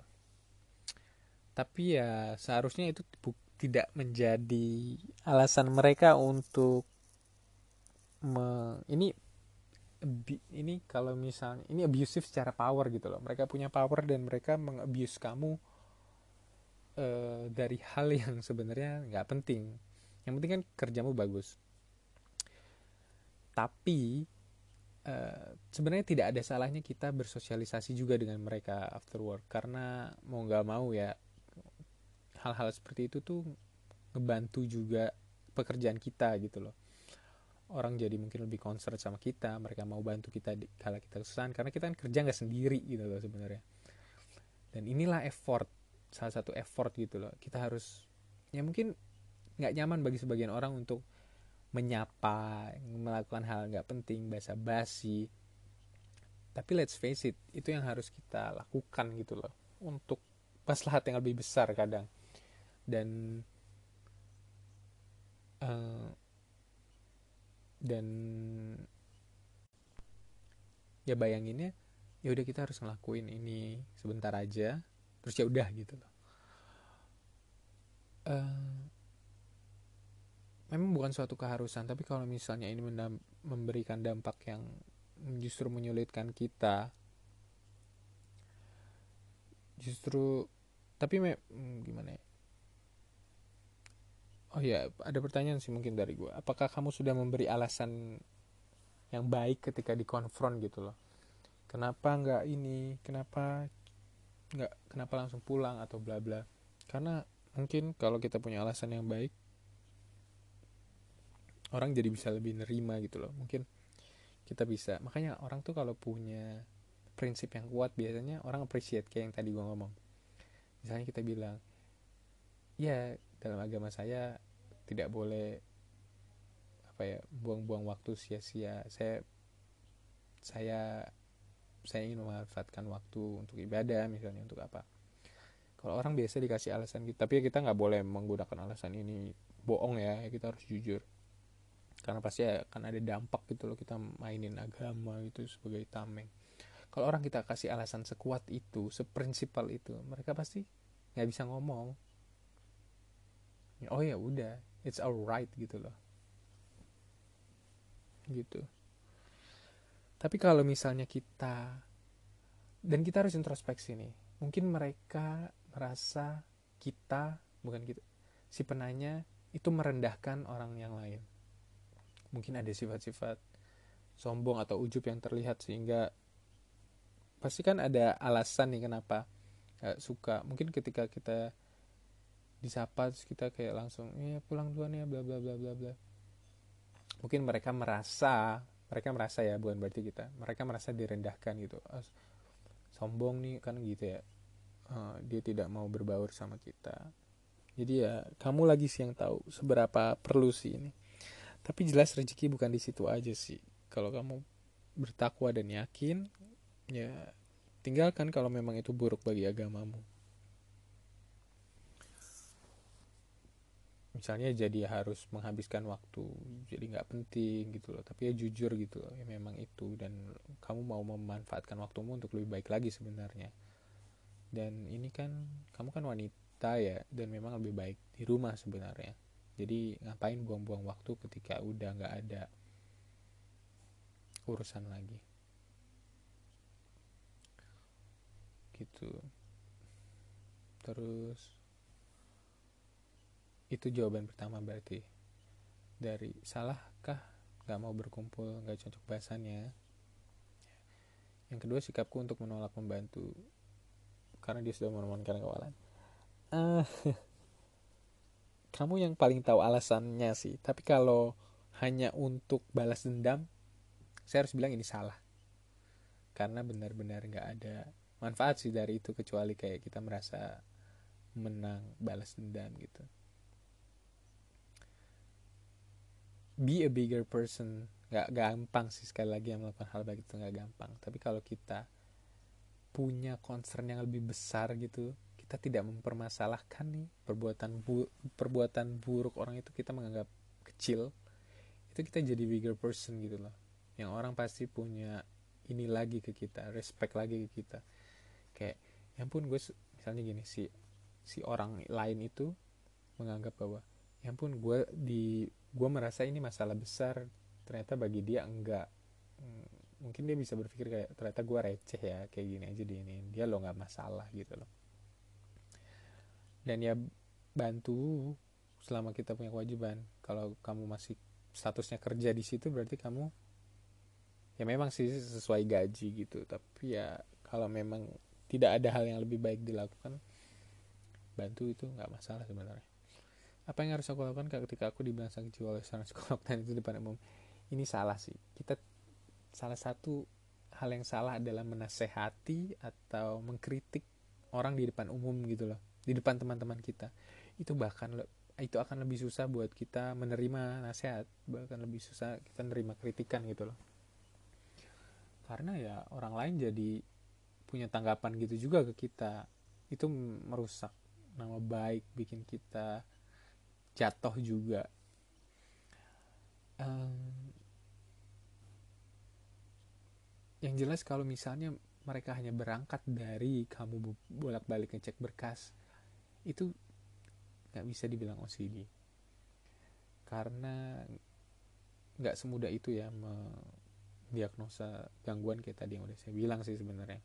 Tapi ya seharusnya itu tidak menjadi alasan mereka untuk me, ini ini kalau misalnya ini abusive secara power gitu loh. Mereka punya power dan mereka mengabuse kamu uh, dari hal yang sebenarnya nggak penting. Yang penting kan kerjamu bagus. Tapi uh, sebenarnya tidak ada salahnya kita bersosialisasi juga dengan mereka after work. Karena mau nggak mau ya hal-hal seperti itu tuh ngebantu juga pekerjaan kita gitu loh orang jadi mungkin lebih concern sama kita mereka mau bantu kita di, kalau kita kesusahan karena kita kan kerja nggak sendiri gitu loh sebenarnya. Dan inilah effort salah satu effort gitu loh. Kita harus ya mungkin nggak nyaman bagi sebagian orang untuk menyapa melakukan hal nggak penting basa basi tapi let's face it itu yang harus kita lakukan gitu loh. Untuk maslahat yang lebih besar kadang. Dan uh, dan ya bayanginnya ya udah kita harus ngelakuin ini sebentar aja terus ya udah gitu loh. Uh, memang bukan suatu keharusan tapi kalau misalnya ini memberikan dampak yang justru menyulitkan kita justru tapi me, hmm, gimana ya oh ya ada pertanyaan sih mungkin dari gue apakah kamu sudah memberi alasan yang baik ketika dikonfront gitu loh? Kenapa nggak ini? Kenapa nggak kenapa langsung pulang atau bla bla? Karena mungkin kalau kita punya alasan yang baik orang jadi bisa lebih nerima gitu loh. Mungkin kita bisa. Makanya orang tuh kalau punya prinsip yang kuat biasanya orang appreciate kayak yang tadi gue ngomong. Misalnya kita bilang ya dalam agama saya tidak boleh apa ya buang-buang waktu sia-sia. Saya saya saya ingin memanfaatkan waktu untuk ibadah misalnya untuk apa. Kalau orang biasa dikasih alasan gitu tapi kita nggak boleh menggunakan alasan ini bohong ya kita harus jujur. Karena pasti akan ada dampak gitu loh kita mainin agama itu sebagai tameng. Kalau orang kita kasih alasan sekuat itu seprinsipal itu mereka pasti nggak bisa ngomong. Oh ya udah it's alright gitu loh. Gitu. Tapi kalau misalnya kita dan kita harus introspeksi nih. Mungkin mereka merasa kita bukan kita si penanya itu merendahkan orang yang lain. Mungkin ada sifat-sifat sombong atau ujub yang terlihat sehingga pasti kan ada alasan nih kenapa gak suka. Mungkin ketika kita disapa terus kita kayak langsung ya pulang duluan ya bla bla bla bla bla. Mungkin mereka merasa mereka merasa ya bukan berarti kita mereka merasa direndahkan gitu. Sombong nih kan gitu ya. Uh, dia tidak mau berbaur sama kita. Jadi ya kamu lagi sih yang tahu seberapa perlu sih ini. Tapi jelas rezeki bukan di situ aja sih. Kalau kamu bertakwa dan yakin ya tinggalkan kalau memang itu buruk bagi agamamu misalnya jadi harus menghabiskan waktu jadi nggak penting gitu loh. Tapi ya jujur gitu loh ya memang itu. Dan kamu mau memanfaatkan waktumu untuk lebih baik lagi sebenarnya. Dan ini kan kamu kan wanita ya dan memang lebih baik di rumah sebenarnya. Jadi ngapain buang-buang waktu ketika udah nggak ada urusan lagi? Gitu. Terus itu jawaban pertama berarti. Dari salahkah nggak mau berkumpul nggak cocok bahasannya? Yang kedua sikapku untuk menolak membantu karena dia sudah menemukan kawalan uh, kamu yang paling tahu alasannya sih tapi kalau hanya untuk balas dendam saya harus bilang ini salah. Karena benar-benar nggak ada manfaat sih dari itu kecuali kayak kita merasa menang balas dendam gitu be a bigger person. Nggak gampang sih sekali lagi yang melakukan hal baik itu nggak gampang. Tapi kalau kita punya concern yang lebih besar gitu kita tidak mempermasalahkan nih perbuatan bu perbuatan buruk orang itu kita menganggap kecil itu kita jadi bigger person gitu loh. Yang orang pasti punya ini lagi ke kita respect lagi ke kita. Kayak ya pun gue misalnya gini si si orang lain itu menganggap bahwa ya pun gue di gue merasa ini masalah besar. Ternyata bagi dia enggak. Hmm, mungkin dia bisa berpikir kayak ternyata gue receh ya kayak gini aja di ini. Dia lo nggak masalah gitu loh. Dan ya bantu selama kita punya kewajiban. Kalau kamu masih statusnya kerja di situ berarti kamu ya memang sih sesuai gaji gitu. Tapi ya kalau memang tidak ada hal yang lebih baik dilakukan bantu itu nggak masalah sebenarnya apa yang harus aku lakukan ketika aku dibilang sang jiwa oleh seorang psikolog? Dan itu depan umum. Ini salah sih. Kita salah satu hal yang salah adalah menasehati atau mengkritik orang di depan umum gitu loh. Di depan teman-teman kita. Itu bahkan itu akan lebih susah buat kita menerima nasihat. Bahkan lebih susah kita menerima kritikan gitu loh. Karena ya orang lain jadi punya tanggapan gitu juga ke kita. Itu merusak nama baik bikin kita jatuh juga. Um, yang jelas kalau misalnya mereka hanya berangkat dari kamu bolak-balik ngecek berkas itu nggak bisa dibilang OCD karena nggak semudah itu ya mendiagnosa gangguan kayak tadi yang udah saya bilang sih sebenarnya.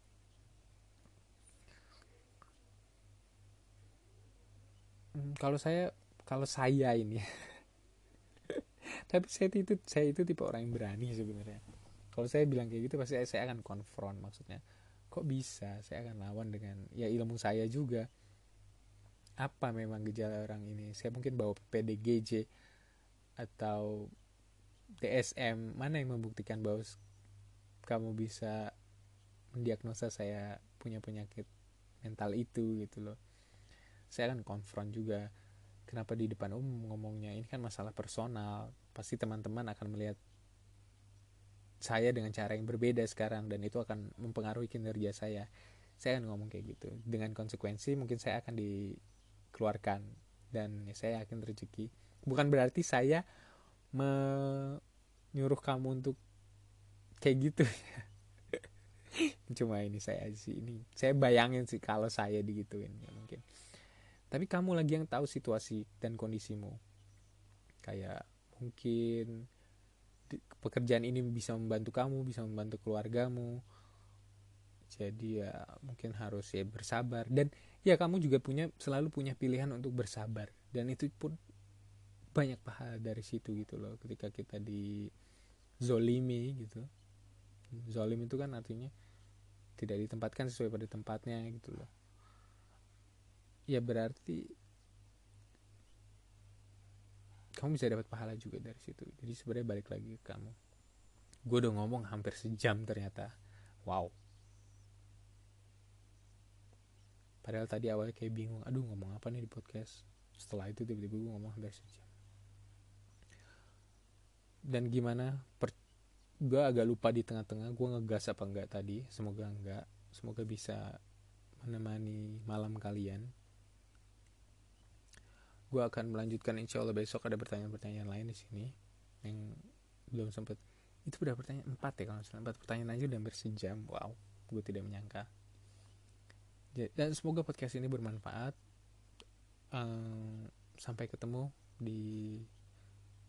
Hmm, kalau saya kalau saya ini. Tapi saya itu saya itu tipe orang yang berani sebenarnya. Kalau saya bilang kayak gitu pasti saya, akan konfront maksudnya. Kok bisa? Saya akan lawan dengan ya ilmu saya juga. Apa memang gejala orang ini? Saya mungkin bawa PDGJ atau DSM mana yang membuktikan bahwa kamu bisa mendiagnosa saya punya penyakit mental itu gitu loh. Saya akan konfront juga kenapa di depan umum ngomongnya? Ini kan masalah personal. Pasti teman-teman akan melihat saya dengan cara yang berbeda sekarang dan itu akan mempengaruhi kinerja saya. Saya akan ngomong kayak gitu. Dengan konsekuensi mungkin saya akan dikeluarkan dan ya, saya yakin rezeki. Bukan berarti saya menyuruh kamu untuk kayak gitu. Cuma ini saya sih ini saya bayangin sih kalau saya digituin ya mungkin tapi kamu lagi yang tahu situasi dan kondisimu. Kayak mungkin pekerjaan ini bisa membantu kamu bisa membantu keluargamu. Jadi ya mungkin harus ya bersabar. Dan ya kamu juga punya selalu punya pilihan untuk bersabar. Dan itu pun banyak pahala dari situ gitu loh ketika kita di zolimi gitu. Zolim itu kan artinya tidak ditempatkan sesuai pada tempatnya gitu loh ya berarti kamu bisa dapat pahala juga dari situ. Jadi sebenarnya balik lagi ke kamu. Gue udah ngomong hampir sejam ternyata. Wow. Padahal tadi awalnya kayak bingung aduh ngomong apa nih di podcast? Setelah itu tiba-tiba gue ngomong hampir sejam. Dan gimana? Per gue agak lupa di tengah-tengah gue ngegas apa enggak tadi. Semoga enggak. Semoga bisa menemani malam kalian gue akan melanjutkan insya Allah besok ada pertanyaan-pertanyaan lain di sini yang belum sempat itu udah pertanyaan empat ya kalau empat pertanyaan aja udah hampir sejam. Wow gue tidak menyangka. Dan semoga podcast ini bermanfaat. Um, sampai ketemu di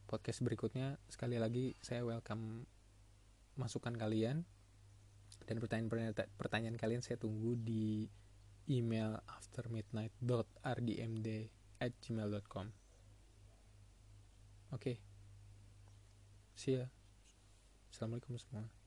podcast berikutnya. Sekali lagi saya welcome masukan kalian. Dan pertanyaan pertanyaan kalian saya tunggu di email aftermidnight.rdmd at gmail.com oke. Okay. see ya. Assalamualaikum semua